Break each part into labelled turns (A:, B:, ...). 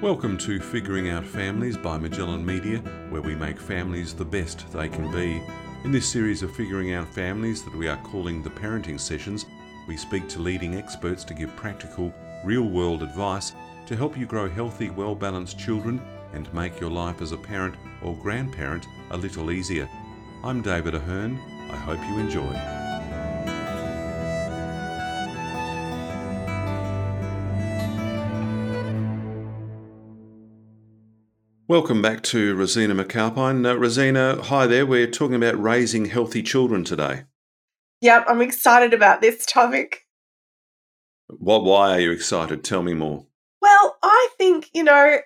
A: Welcome to Figuring Out Families by Magellan Media, where we make families the best they can be. In this series of Figuring Out Families that we are calling the Parenting Sessions, we speak to leading experts to give practical, real world advice to help you grow healthy, well balanced children and make your life as a parent or grandparent a little easier. I'm David Ahern. I hope you enjoy. Welcome back to Rosina McAlpine. Uh, Rosina, hi there. We're talking about raising healthy children today.
B: Yep, I'm excited about this topic.
A: What, why are you excited? Tell me more.
B: Well, I think, you know,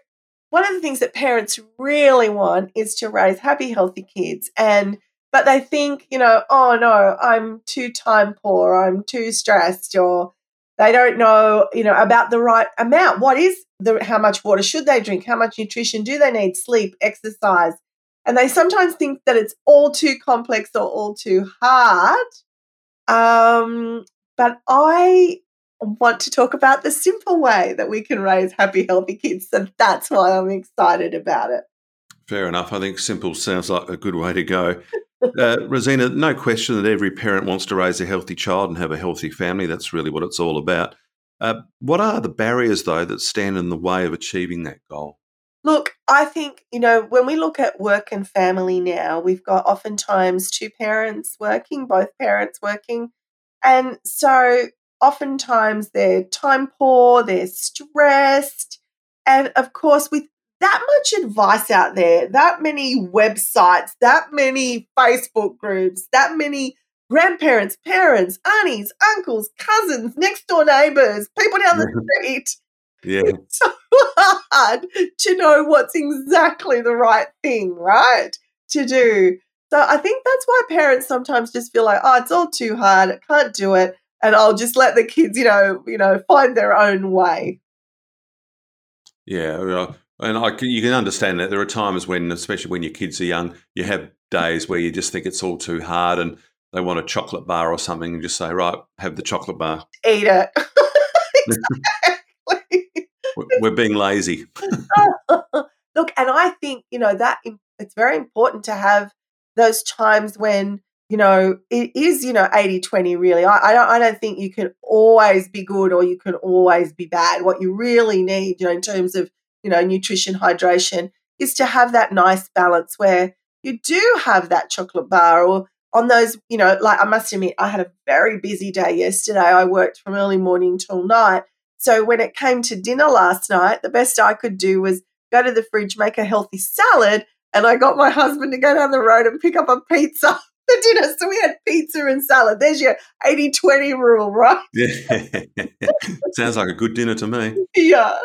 B: one of the things that parents really want is to raise happy, healthy kids. And but they think, you know, oh no, I'm too time poor, I'm too stressed, or they don't know, you know, about the right amount. What is the how much water should they drink? How much nutrition do they need? Sleep, exercise. And they sometimes think that it's all too complex or all too hard. Um, but I want to talk about the simple way that we can raise happy, healthy kids. So that's why I'm excited about it.
A: Fair enough. I think simple sounds like a good way to go. Uh, Rosina, no question that every parent wants to raise a healthy child and have a healthy family. That's really what it's all about. Uh, what are the barriers, though, that stand in the way of achieving that goal?
B: Look, I think, you know, when we look at work and family now, we've got oftentimes two parents working, both parents working. And so oftentimes they're time poor, they're stressed. And of course, with that much advice out there, that many websites, that many Facebook groups, that many grandparents, parents, aunties, uncles, cousins, next door neighbors, people down the street.
A: Yeah.
B: It's so hard to know what's exactly the right thing, right? To do. So I think that's why parents sometimes just feel like, oh, it's all too hard. I can't do it. And I'll just let the kids, you know, you know, find their own way.
A: Yeah, and I, you can understand that there are times when, especially when your kids are young, you have days where you just think it's all too hard, and they want a chocolate bar or something, and just say, right, have the chocolate bar.
B: Eat it.
A: exactly. We're being lazy.
B: Look, and I think, you know, that it's very important to have those times when, you know, it is, you know, 80 20 really. I, I, don't, I don't think you can always be good or you can always be bad. What you really need, you know, in terms of, you know, nutrition, hydration, is to have that nice balance where you do have that chocolate bar or on those, you know, like I must admit, I had a very busy day yesterday. I worked from early morning till night. So when it came to dinner last night, the best I could do was go to the fridge, make a healthy salad, and I got my husband to go down the road and pick up a pizza for dinner. So we had pizza and salad. There's your 80 20 rule, right?
A: Yeah. Sounds like a good dinner to me.
B: Yeah.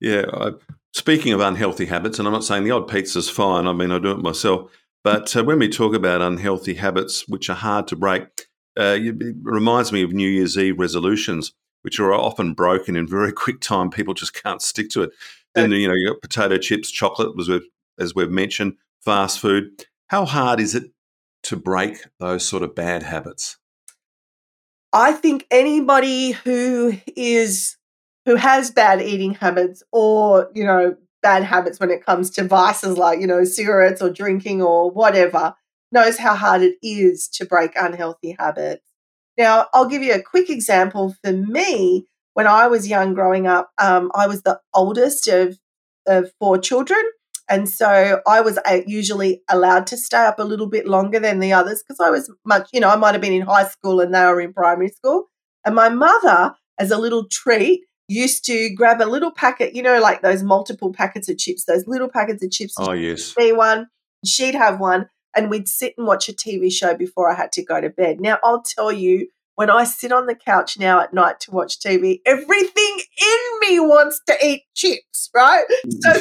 A: Yeah. I, speaking of unhealthy habits, and I'm not saying the odd pizza's fine, I mean, I do it myself. But uh, when we talk about unhealthy habits, which are hard to break, uh, it reminds me of New Year's Eve resolutions, which are often broken in very quick time. People just can't stick to it. Then you know you've got potato chips, chocolate, as we've, as we've mentioned, fast food. How hard is it to break those sort of bad habits?
B: I think anybody who is who has bad eating habits or you know bad habits when it comes to vices like, you know, cigarettes or drinking or whatever, knows how hard it is to break unhealthy habits. Now, I'll give you a quick example. For me, when I was young growing up, um, I was the oldest of, of four children. And so I was usually allowed to stay up a little bit longer than the others because I was much, you know, I might have been in high school and they were in primary school. And my mother, as a little treat, used to grab a little packet, you know, like those multiple packets of chips, those little packets of chips.
A: Oh, yes.
B: Me one, she'd have one, and we'd sit and watch a TV show before I had to go to bed. Now, I'll tell you, when I sit on the couch now at night to watch TV, everything in me wants to eat chips, right? So,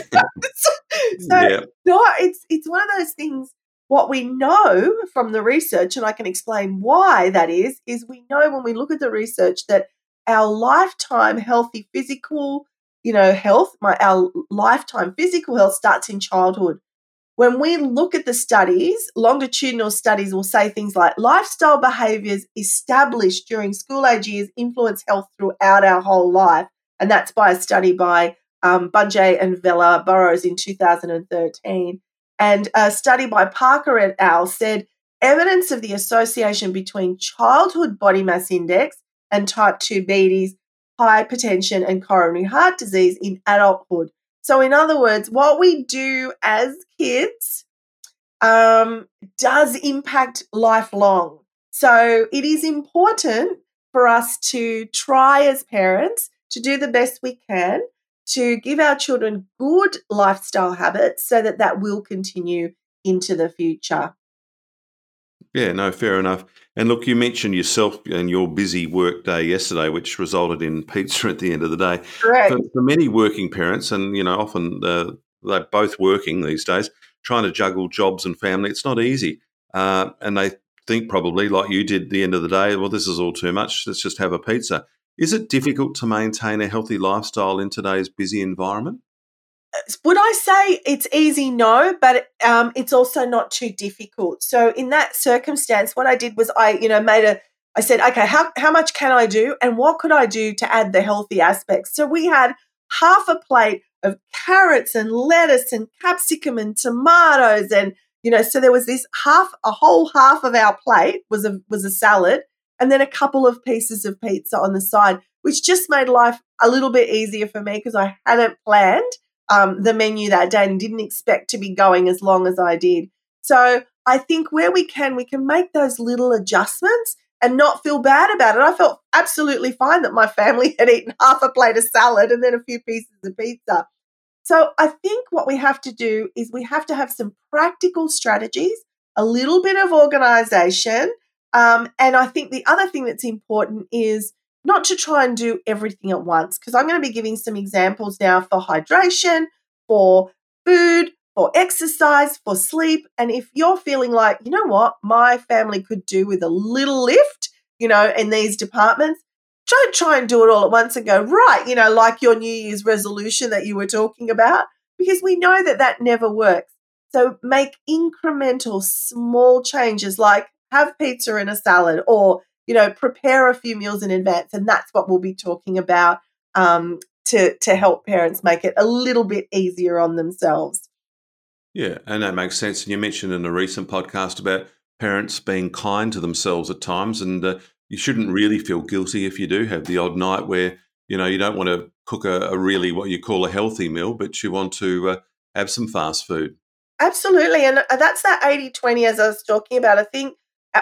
B: so yeah. no, it's it's one of those things. What we know from the research, and I can explain why that is, is we know when we look at the research that our lifetime healthy physical, you know, health, my our lifetime physical health starts in childhood. When we look at the studies, longitudinal studies will say things like lifestyle behaviors established during school age years influence health throughout our whole life. And that's by a study by um, Bungay and Vella Burrows in 2013. And a study by Parker et al. said evidence of the association between childhood body mass index and type 2 diabetes, hypertension, and coronary heart disease in adulthood. So, in other words, what we do as kids um, does impact lifelong. So, it is important for us to try as parents to do the best we can to give our children good lifestyle habits so that that will continue into the future.
A: Yeah, no, fair enough. And look, you mentioned yourself and your busy work day yesterday, which resulted in pizza at the end of the day.
B: Correct.
A: For, for many working parents, and you know, often uh, they're both working these days, trying to juggle jobs and family, it's not easy. Uh, and they think probably, like you did, the end of the day, well, this is all too much. Let's just have a pizza. Is it difficult to maintain a healthy lifestyle in today's busy environment?
B: Would I say it's easy? No, but um, it's also not too difficult. So in that circumstance, what I did was I, you know, made a. I said, okay, how how much can I do, and what could I do to add the healthy aspects? So we had half a plate of carrots and lettuce and capsicum and tomatoes, and you know, so there was this half, a whole half of our plate was a was a salad, and then a couple of pieces of pizza on the side, which just made life a little bit easier for me because I hadn't planned um, the menu that day and didn't expect to be going as long as I did. So I think where we can, we can make those little adjustments and not feel bad about it. I felt absolutely fine that my family had eaten half a plate of salad and then a few pieces of pizza. So I think what we have to do is we have to have some practical strategies, a little bit of organization. Um, and I think the other thing that's important is not to try and do everything at once, because I'm going to be giving some examples now for hydration, for food, for exercise, for sleep. And if you're feeling like, you know what, my family could do with a little lift, you know, in these departments, don't try and do it all at once and go, right, you know, like your New Year's resolution that you were talking about, because we know that that never works. So make incremental small changes like have pizza and a salad or you know, prepare a few meals in advance. And that's what we'll be talking about um, to, to help parents make it a little bit easier on themselves.
A: Yeah, and that makes sense. And you mentioned in a recent podcast about parents being kind to themselves at times, and uh, you shouldn't really feel guilty if you do have the odd night where you know you don't want to cook a, a really what you call a healthy meal, but you want to uh, have some fast food.
B: Absolutely, and uh, that's that 80-20 as I was talking about. I think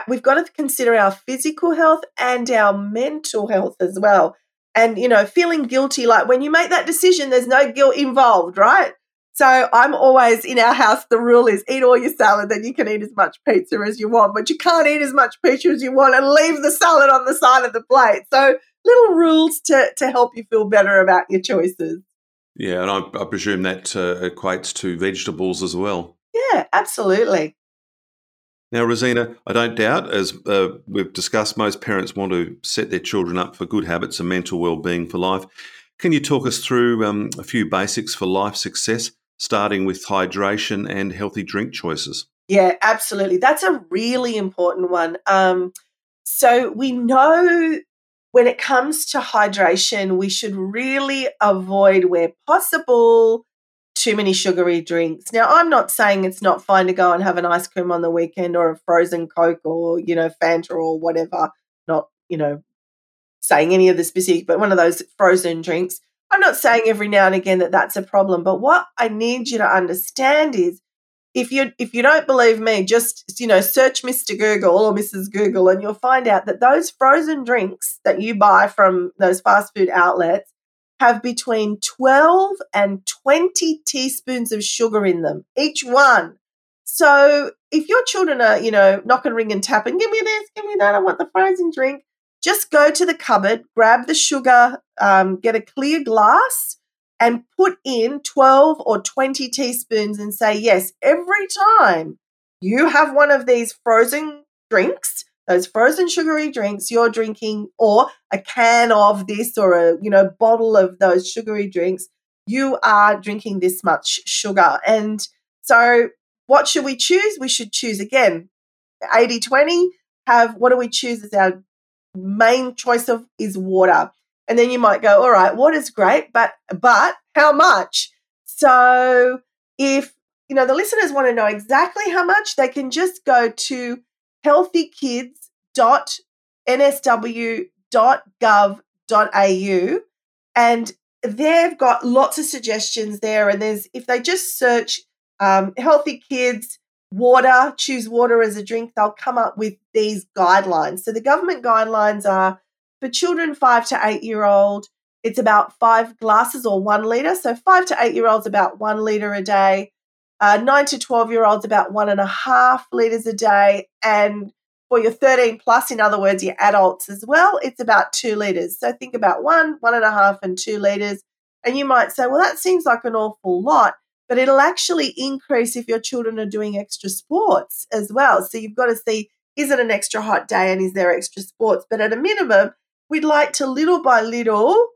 B: we've got to consider our physical health and our mental health as well. And, you know, feeling guilty, like when you make that decision, there's no guilt involved, right? So I'm always in our house, the rule is eat all your salad, then you can eat as much pizza as you want, but you can't eat as much pizza as you want and leave the salad on the side of the plate. So little rules to, to help you feel better about your choices.
A: Yeah, and I, I presume that uh, equates to vegetables as well.
B: Yeah, absolutely.
A: Now, Rosina, I don't doubt, as uh, we've discussed, most parents want to set their children up for good habits and mental well-being for life. Can you talk us through um, a few basics for life success, starting with hydration and healthy drink choices?
B: Yeah, absolutely. That's a really important one. Um, so we know when it comes to hydration, we should really avoid, where possible, too many sugary drinks. Now, I'm not saying it's not fine to go and have an ice cream on the weekend or a frozen Coke or, you know, Fanta or whatever. Not, you know, saying any of the specific, but one of those frozen drinks. I'm not saying every now and again that that's a problem, but what I need you to understand is if you if you don't believe me, just you know search Mr. Google or Mrs. Google, and you'll find out that those frozen drinks that you buy from those fast food outlets have between 12 and 20 teaspoons of sugar in them, each one. So if your children are, you know, knocking, ring and tapping, give me this, give me that, I want the frozen drink, just go to the cupboard, grab the sugar, um, get a clear glass, and put in 12 or 20 teaspoons and say, yes, every time you have one of these frozen drinks, those frozen sugary drinks you're drinking or a can of this or a you know bottle of those sugary drinks you are drinking this much sugar. And so what should we choose? We should choose again 80 20 have what do we choose as our main choice of is water. And then you might go all right water's great but but how much. So if you know the listeners want to know exactly how much, they can just go to healthykids.nsw.gov.au and they've got lots of suggestions there. And there's if they just search um, healthy kids water, choose water as a drink, they'll come up with these guidelines. So the government guidelines are for children five to eight year old, it's about five glasses or one litre. So five to eight year olds about one litre a day. Uh, nine to 12 year olds about one and a half litres a day. And for your 13 plus, in other words, your adults as well, it's about two litres. So think about one, one and a half, and two litres. And you might say, well, that seems like an awful lot but it'll actually increase if your children are doing extra sports as well. So you've got to see is it an extra hot day and is there extra sports? But at a minimum, we'd like to little by little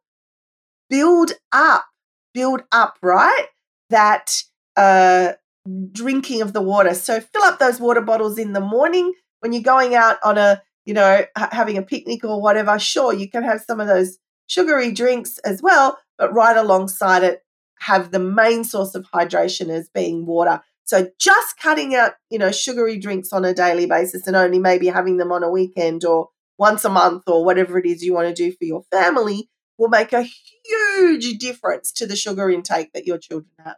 B: build up, build up, right? That uh, drinking of the water. So fill up those water bottles in the morning when you're going out on a, you know, having a picnic or whatever. Sure, you can have some of those sugary drinks as well, but right alongside it, have the main source of hydration as being water. So just cutting out, you know, sugary drinks on a daily basis and only maybe having them on a weekend or once a month or whatever it is you want to do for your family will make a huge difference to the sugar intake that your children have.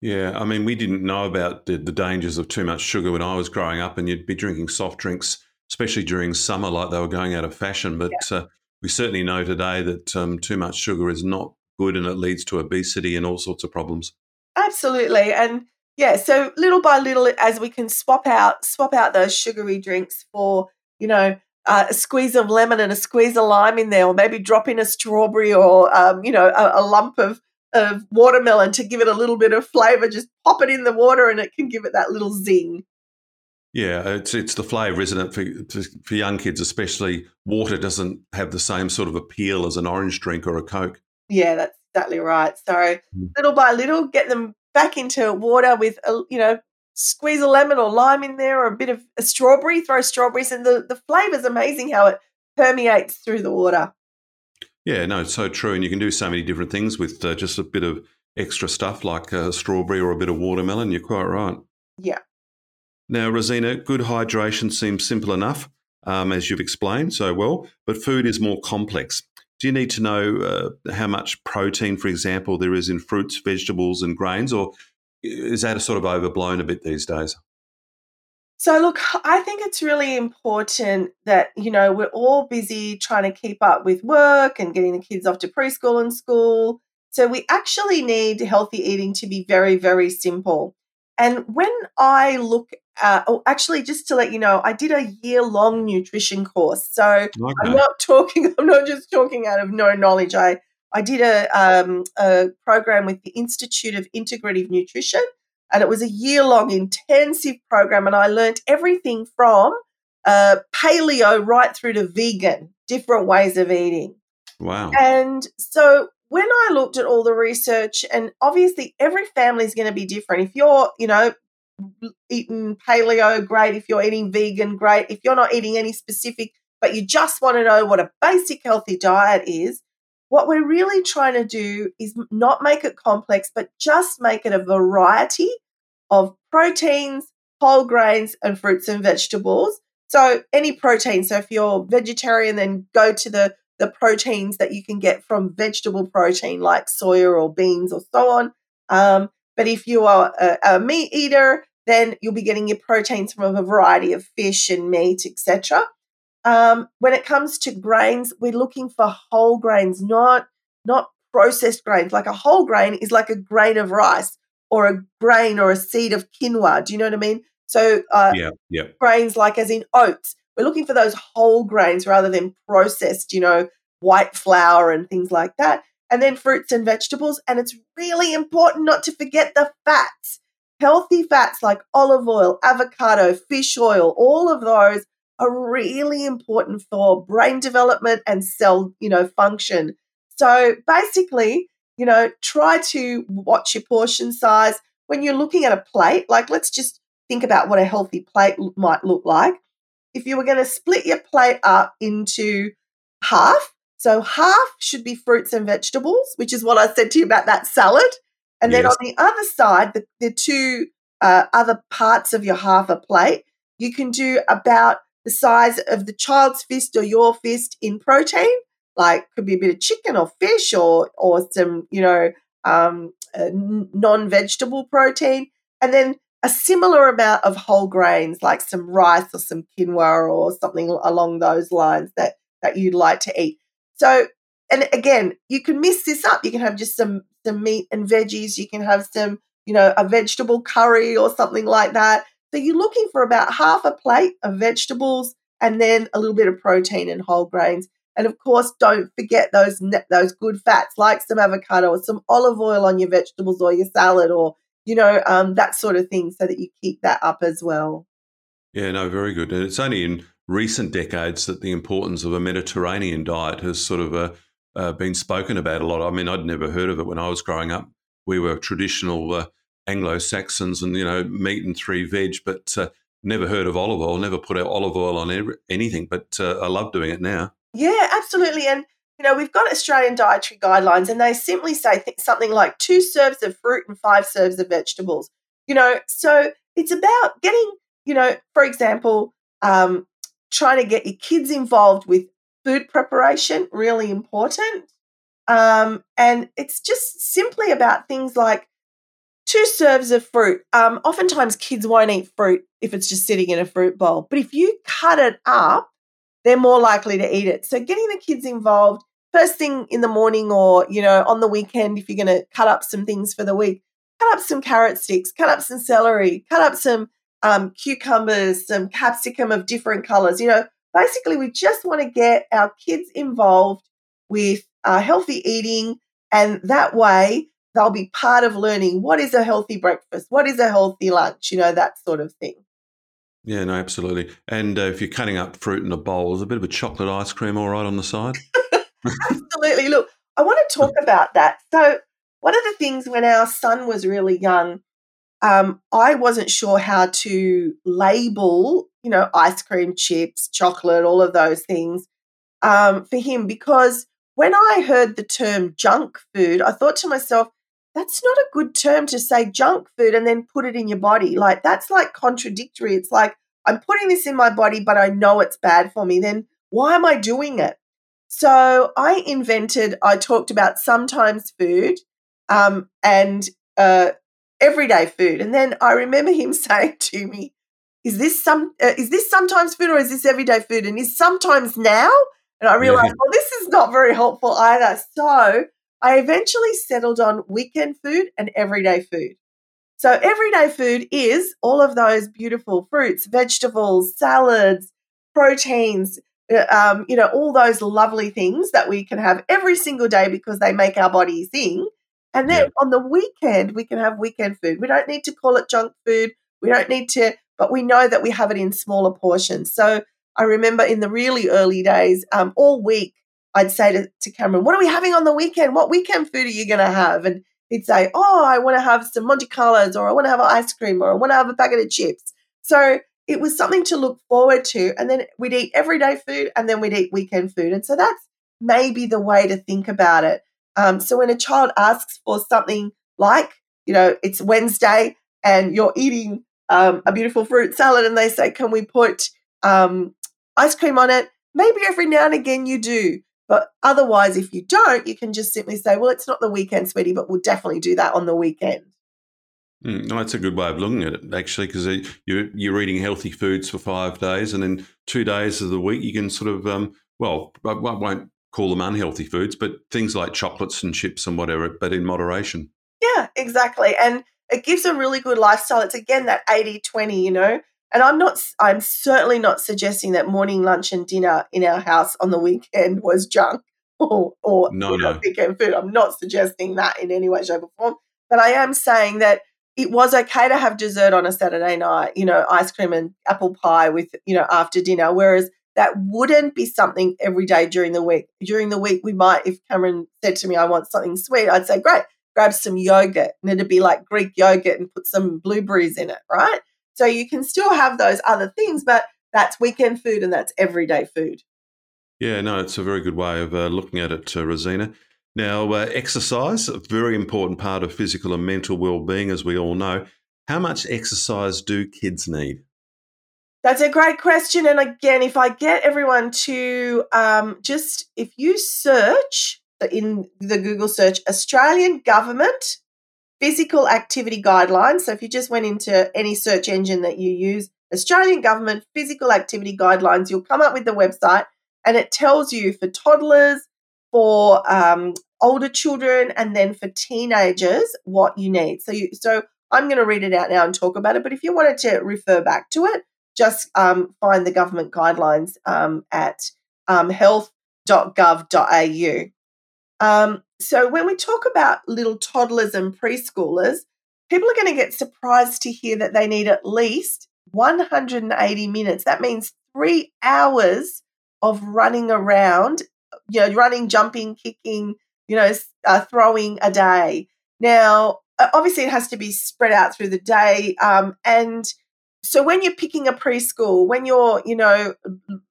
A: Yeah, I mean, we didn't know about the, the dangers of too much sugar when I was growing up, and you'd be drinking soft drinks, especially during summer, like they were going out of fashion. But yeah. uh, we certainly know today that um, too much sugar is not good and it leads to obesity and all sorts of problems.
B: Absolutely. And yeah, so little by little as we can swap out swap out those sugary drinks for, you know, uh, a squeeze of lemon and a squeeze of lime in there, or maybe drop in a strawberry or um, you know a, a, lump of of watermelon to give it a little bit of flavor. Just pop it in the water, and it can give it that little zing.
A: Yeah, it's it's the flavour, isn't it? For for young kids, especially, water doesn't have the same sort of appeal as an orange drink or a coke.
B: Yeah, that's exactly right. So mm. little by little, get them back into water with a you know squeeze a lemon or lime in there or a bit of a strawberry. Throw strawberries, and the the is amazing how it permeates through the water.
A: Yeah, no, it's so true, and you can do so many different things with uh, just a bit of extra stuff like a strawberry or a bit of watermelon. You're quite right.
B: Yeah.
A: Now, Rosina, good hydration seems simple enough, um, as you've explained so well, but food is more complex. Do you need to know uh, how much protein, for example, there is in fruits, vegetables, and grains, or is that a sort of overblown a bit these days?
B: So, look, I think it's really important that, you know, we're all busy trying to keep up with work and getting the kids off to preschool and school. So, we actually need healthy eating to be very, very simple. And when I look uh, oh, actually, just to let you know, I did a year long nutrition course. So okay. I'm not talking, I'm not just talking out of no knowledge. I, I did a, um, a program with the Institute of Integrative Nutrition, and it was a year long intensive program. And I learned everything from uh, paleo right through to vegan, different ways of eating.
A: Wow.
B: And so when I looked at all the research, and obviously every family is going to be different. If you're, you know, eating paleo, great. If you're eating vegan, great. If you're not eating any specific, but you just want to know what a basic healthy diet is, what we're really trying to do is not make it complex, but just make it a variety of proteins, whole grains, and fruits and vegetables. So any protein. So if you're vegetarian, then go to the the proteins that you can get from vegetable protein like soya or beans or so on. Um, but if you are a, a meat eater, then you'll be getting your proteins from a variety of fish and meat, etc. Um, when it comes to grains, we're looking for whole grains, not not processed grains. Like a whole grain is like a grain of rice or a grain or a seed of quinoa. Do you know what I mean? So uh,
A: yeah, yeah.
B: grains like as in oats. We're looking for those whole grains rather than processed, you know, white flour and things like that. And then fruits and vegetables. And it's really important not to forget the fats. Healthy fats like olive oil, avocado, fish oil, all of those are really important for brain development and cell, you know, function. So basically, you know, try to watch your portion size when you're looking at a plate. Like, let's just think about what a healthy plate might look like. If you were going to split your plate up into half, So half should be fruits and vegetables, which is what I said to you about that salad. And then on the other side, the, the two uh, other parts of your half a plate, you can do about the size of the child's fist or your fist in protein. Like could be a bit of chicken or fish or or some you know um, uh, non vegetable protein, and then a similar amount of whole grains like some rice or some quinoa or something along those lines that that you'd like to eat. So, and again, you can mix this up. You can have just some some meat and veggies. You can have some, you know, a vegetable curry or something like that. So you're looking for about half a plate of vegetables and then a little bit of protein and whole grains. And of course, don't forget those those good fats like some avocado or some olive oil on your vegetables or your salad or you know um, that sort of thing, so that you keep that up as well.
A: Yeah, no, very good. And it's only in recent decades that the importance of a Mediterranean diet has sort of uh, uh, been spoken about a lot. I mean, I'd never heard of it when I was growing up. We were traditional uh, Anglo Saxons and, you know, meat and three veg, but uh, never heard of olive oil, never put olive oil on every, anything. But uh, I love doing it now.
B: Yeah, absolutely. And you know, we've got Australian dietary guidelines, and they simply say th- something like two serves of fruit and five serves of vegetables. You know, so it's about getting, you know, for example, um, trying to get your kids involved with food preparation, really important. Um, and it's just simply about things like two serves of fruit. Um, oftentimes, kids won't eat fruit if it's just sitting in a fruit bowl, but if you cut it up, they're more likely to eat it. So, getting the kids involved first thing in the morning or, you know, on the weekend, if you're going to cut up some things for the week, cut up some carrot sticks, cut up some celery, cut up some um, cucumbers, some capsicum of different colors. You know, basically, we just want to get our kids involved with uh, healthy eating. And that way, they'll be part of learning what is a healthy breakfast, what is a healthy lunch, you know, that sort of thing.
A: Yeah, no, absolutely. And uh, if you're cutting up fruit in a bowl, is a bit of a chocolate ice cream all right on the side?
B: Absolutely. Look, I want to talk about that. So, one of the things when our son was really young, um, I wasn't sure how to label, you know, ice cream, chips, chocolate, all of those things um, for him because when I heard the term junk food, I thought to myself, that's not a good term to say junk food and then put it in your body. Like, that's like contradictory. It's like, I'm putting this in my body, but I know it's bad for me. Then why am I doing it? So I invented, I talked about sometimes food um, and uh, everyday food. And then I remember him saying to me, is this some uh, is this sometimes food or is this everyday food and is sometimes now and i realized yeah. well this is not very helpful either so i eventually settled on weekend food and everyday food so everyday food is all of those beautiful fruits vegetables salads proteins um, you know all those lovely things that we can have every single day because they make our body sing and then yeah. on the weekend we can have weekend food we don't need to call it junk food we don't need to but we know that we have it in smaller portions. So I remember in the really early days, um, all week, I'd say to, to Cameron, What are we having on the weekend? What weekend food are you going to have? And he'd say, Oh, I want to have some Monte Carlos, or I want to have ice cream, or I want to have a packet of chips. So it was something to look forward to. And then we'd eat everyday food and then we'd eat weekend food. And so that's maybe the way to think about it. Um, so when a child asks for something like, you know, it's Wednesday and you're eating um, a beautiful fruit salad and they say, Can we put um, ice cream on it? Maybe every now and again you do. But otherwise, if you don't, you can just simply say, Well, it's not the weekend, sweetie, but we'll definitely do that on the weekend.
A: Mm, no, that's a good way of looking at it, actually, because you're, you're eating healthy foods for five days, and then two days of the week you can sort of, um, well, I won't call them unhealthy foods, but things like chocolates and chips and whatever, but in moderation.
B: Yeah, exactly. And it gives a really good lifestyle. It's again that 80 20, you know. And I'm not, I'm certainly not suggesting that morning, lunch, and dinner in our house on the weekend was junk or, or
A: no, no.
B: weekend food. I'm not suggesting that in any way, shape, or form. But I am saying that it was okay to have dessert on a Saturday night, you know, ice cream and apple pie with, you know, after dinner. Whereas that wouldn't be something every day during the week. During the week, we might, if Cameron said to me, I want something sweet, I'd say, great, grab some yogurt and it'd be like Greek yogurt and put some blueberries in it, right? So you can still have those other things, but that's weekend food and that's everyday food.
A: Yeah, no, it's a very good way of uh, looking at it, uh, Rosina. Now, uh, exercise, a very important part of physical and mental well-being, as we all know. How much exercise do kids need?
B: That's a great question. And again, if I get everyone to um, just, if you search in the Google search, Australian government physical activity guidelines. So if you just went into any search engine that you use, Australian government physical activity guidelines, you'll come up with the website and it tells you for toddlers, for um, older children, and then for teenagers what you need. So you, so I'm going to read it out now and talk about it. But if you wanted to refer back to it, just um, find the government guidelines um, at um, health.gov.au. Um, so when we talk about little toddlers and preschoolers, people are going to get surprised to hear that they need at least 180 minutes. That means three hours of running around, you know, running, jumping, kicking, you know, uh, throwing a day. Now, obviously, it has to be spread out through the day. Um, and so when you're picking a preschool, when you're, you know,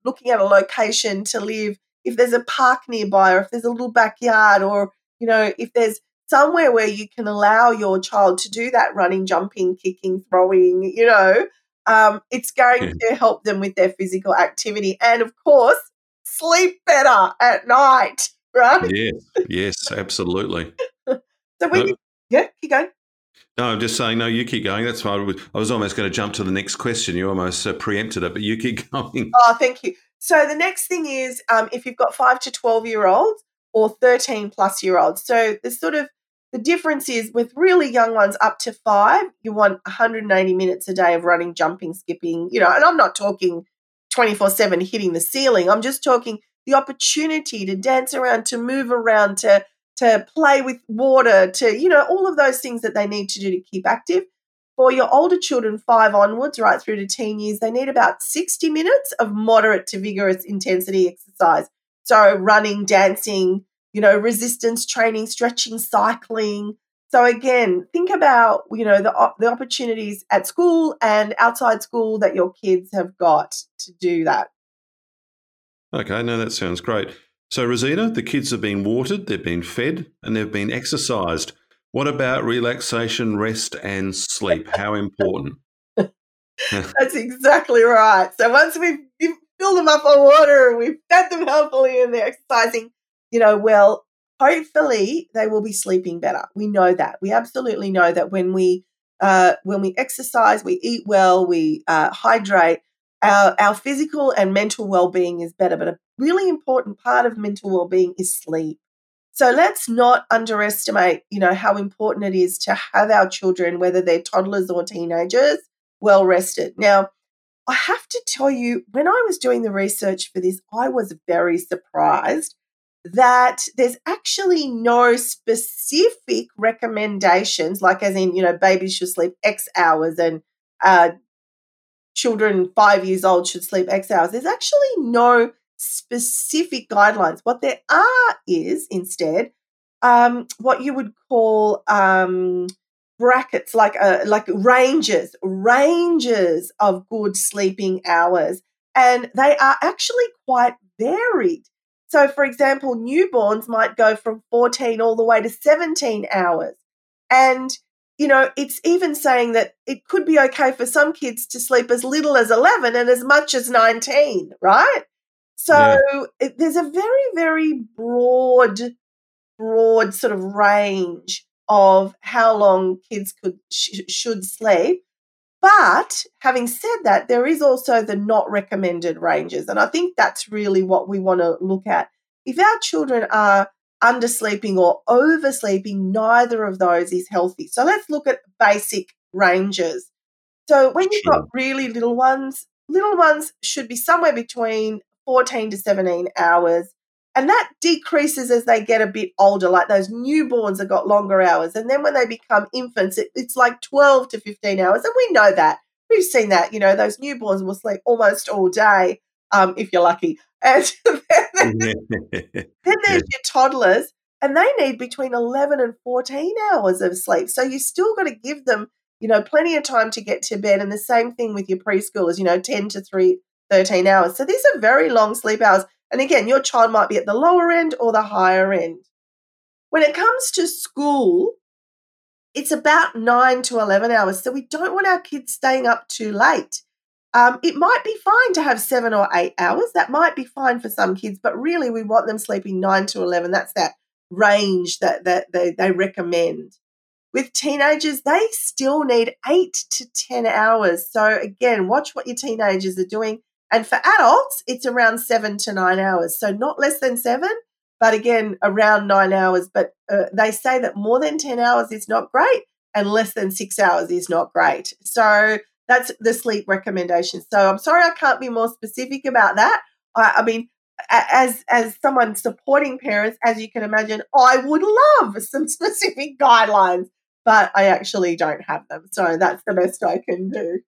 B: looking at a location to live, if there's a park nearby or if there's a little backyard or, you know, if there's somewhere where you can allow your child to do that running, jumping, kicking, throwing, you know, um, it's going yeah. to help them with their physical activity. And of course, sleep better at night, right?
A: Yes, yes, absolutely.
B: so when no, you, yeah, keep going.
A: No, I'm just saying, no, you keep going. That's why I was almost going to jump to the next question. You almost uh, preempted it, but you keep going.
B: Oh, thank you. So the next thing is um, if you've got five to 12 year olds or 13 plus year olds. So the sort of the difference is with really young ones up to five, you want 180 minutes a day of running, jumping, skipping, you know, and I'm not talking 24 7 hitting the ceiling. I'm just talking the opportunity to dance around, to move around, to to play with water, to, you know, all of those things that they need to do to keep active. For your older children, five onwards, right through to teen years, they need about 60 minutes of moderate to vigorous intensity exercise. So, running, dancing, you know, resistance training, stretching, cycling. So, again, think about, you know, the, the opportunities at school and outside school that your kids have got to do that.
A: Okay, no, that sounds great. So, Rosina, the kids have been watered, they've been fed, and they've been exercised. What about relaxation, rest, and sleep? How important?
B: That's exactly right. So, once we've filled them up on water, and we've fed them healthily, and they're exercising, you know, well, hopefully they will be sleeping better. We know that. We absolutely know that when we uh, when we exercise, we eat well, we uh, hydrate, our, our physical and mental well-being is better but a really important part of mental well-being is sleep so let's not underestimate you know how important it is to have our children whether they're toddlers or teenagers well rested now i have to tell you when i was doing the research for this i was very surprised that there's actually no specific recommendations like as in you know babies should sleep x hours and uh, children five years old should sleep X hours. There's actually no specific guidelines. What there are is instead um, what you would call um, brackets, like uh, like ranges, ranges of good sleeping hours, and they are actually quite varied. So, for example, newborns might go from 14 all the way to 17 hours. And you know, it's even saying that it could be okay for some kids to sleep as little as 11 and as much as 19, right? So yeah. it, there's a very, very broad, broad sort of range of how long kids could sh- should sleep. But having said that, there is also the not recommended ranges. And I think that's really what we want to look at. If our children are undersleeping or oversleeping, neither of those is healthy. So let's look at basic ranges. So when you've got really little ones, little ones should be somewhere between 14 to 17 hours. And that decreases as they get a bit older, like those newborns have got longer hours. And then when they become infants, it, it's like 12 to 15 hours. And we know that. We've seen that. You know, those newborns will sleep almost all day um, if you're lucky. And then, then there's your toddlers, and they need between 11 and 14 hours of sleep. So you still got to give them, you know, plenty of time to get to bed. And the same thing with your preschoolers, you know, 10 to 3, 13 hours. So these are very long sleep hours. And again, your child might be at the lower end or the higher end. When it comes to school, it's about nine to 11 hours. So we don't want our kids staying up too late. Um, it might be fine to have seven or eight hours. That might be fine for some kids, but really we want them sleeping nine to 11. That's that range that, that they, they recommend. With teenagers, they still need eight to 10 hours. So again, watch what your teenagers are doing. And for adults, it's around seven to nine hours. So not less than seven, but again, around nine hours. But uh, they say that more than 10 hours is not great and less than six hours is not great. So that's the sleep recommendation. So I'm sorry I can't be more specific about that. I, I mean, as as someone supporting parents, as you can imagine, I would love some specific guidelines, but I actually don't have them. So that's the best I can do.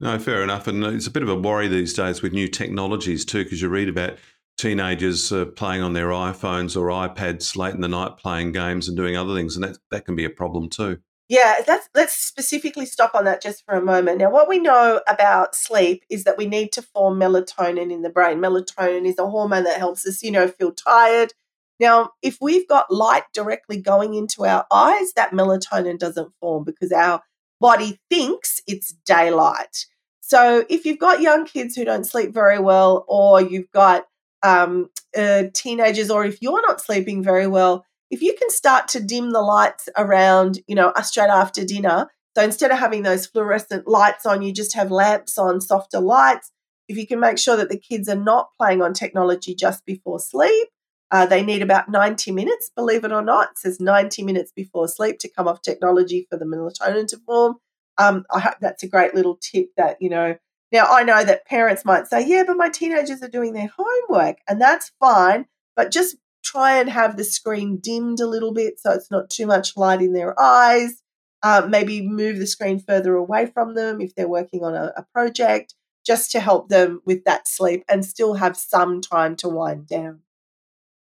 A: No, fair enough. And it's a bit of a worry these days with new technologies too, because you read about teenagers uh, playing on their iPhones or iPads late in the night playing games and doing other things, and that that can be a problem too.
B: Yeah, that's, let's specifically stop on that just for a moment. Now, what we know about sleep is that we need to form melatonin in the brain. Melatonin is a hormone that helps us, you know, feel tired. Now, if we've got light directly going into our eyes, that melatonin doesn't form because our body thinks it's daylight. So, if you've got young kids who don't sleep very well, or you've got um, uh, teenagers, or if you're not sleeping very well, if you can start to dim the lights around, you know, straight after dinner, so instead of having those fluorescent lights on, you just have lamps on, softer lights. If you can make sure that the kids are not playing on technology just before sleep, uh, they need about 90 minutes, believe it or not. It says 90 minutes before sleep to come off technology for the melatonin to form. Um, I hope that's a great little tip that, you know, now I know that parents might say, yeah, but my teenagers are doing their homework, and that's fine. But just try and have the screen dimmed a little bit so it's not too much light in their eyes. Uh, maybe move the screen further away from them if they're working on a, a project, just to help them with that sleep and still have some time to wind down.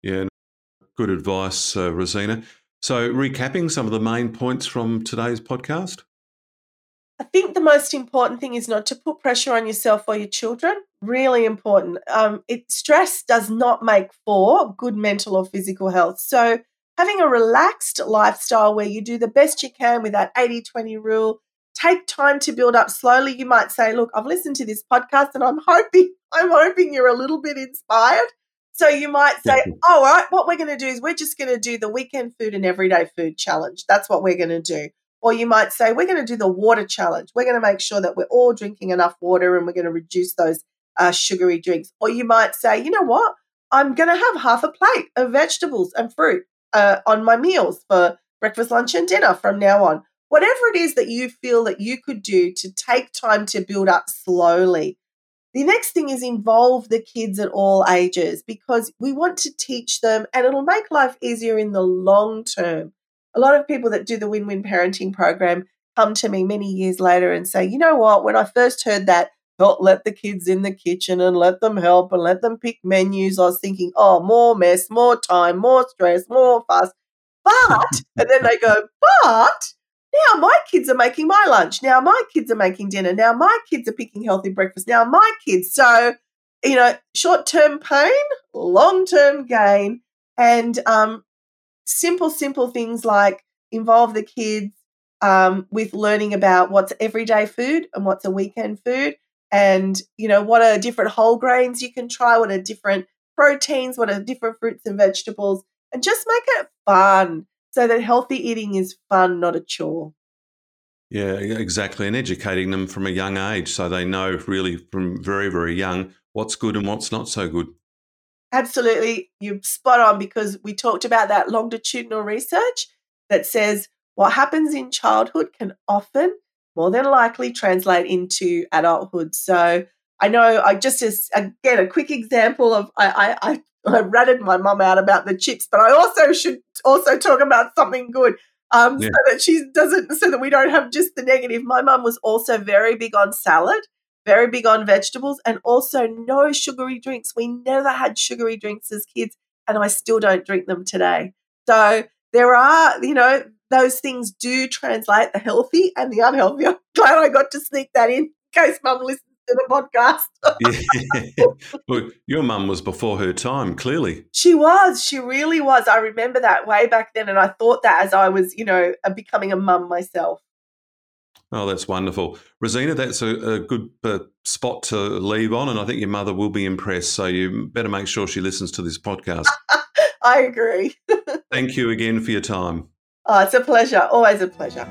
A: Yeah, good advice, uh, Rosina. So, recapping some of the main points from today's podcast.
B: I think the most important thing is not to put pressure on yourself or your children. Really important. Um, it stress does not make for good mental or physical health. So having a relaxed lifestyle where you do the best you can with that 80-20 rule, take time to build up slowly. You might say, look, I've listened to this podcast and I'm hoping, I'm hoping you're a little bit inspired. So you might say, oh, all right, what we're going to do is we're just going to do the weekend food and everyday food challenge. That's what we're going to do. Or you might say, we're going to do the water challenge. We're going to make sure that we're all drinking enough water and we're going to reduce those uh, sugary drinks. Or you might say, you know what? I'm going to have half a plate of vegetables and fruit uh, on my meals for breakfast, lunch, and dinner from now on. Whatever it is that you feel that you could do to take time to build up slowly. The next thing is involve the kids at all ages because we want to teach them and it'll make life easier in the long term a lot of people that do the win win parenting program come to me many years later and say, you know what, when I first heard that, not let the kids in the kitchen and let them help and let them pick menus, I was thinking, oh, more mess, more time, more stress, more fuss. But, and then they go, but now my kids are making my lunch. Now my kids are making dinner. Now my kids are picking healthy breakfast. Now my kids. So, you know, short term pain, long term gain. And um, simple, simple things like involve the kids um, with learning about what's everyday food and what's a weekend food, and you know what are different whole grains you can try, what are different proteins, what are different fruits and vegetables, and just make it fun so that healthy eating is fun, not a chore.
A: Yeah, exactly. And educating them from a young age so they know really from very, very young what's good and what's not so good.
B: Absolutely, you're spot on because we talked about that longitudinal research that says what happens in childhood can often, more than likely, translate into adulthood. So I know I just as again a quick example of I I, I ratted my mum out about the chips, but I also should also talk about something good. Um, yeah. so that she doesn't so that we don't have just the negative. My mum was also very big on salad very big on vegetables and also no sugary drinks. We never had sugary drinks as kids, and I still don't drink them today. So there are, you know, those things do translate the healthy and the unhealthy. I'm glad I got to sneak that in, in case mum listens the podcast.
A: yeah. Well, your mum was before her time, clearly.
B: She was. She really was. I remember that way back then. And I thought that as I was, you know, becoming a mum myself.
A: Oh, that's wonderful. Rosina, that's a, a good uh, spot to leave on. And I think your mother will be impressed. So you better make sure she listens to this podcast.
B: I agree.
A: Thank you again for your time.
B: Oh, it's a pleasure. Always a pleasure.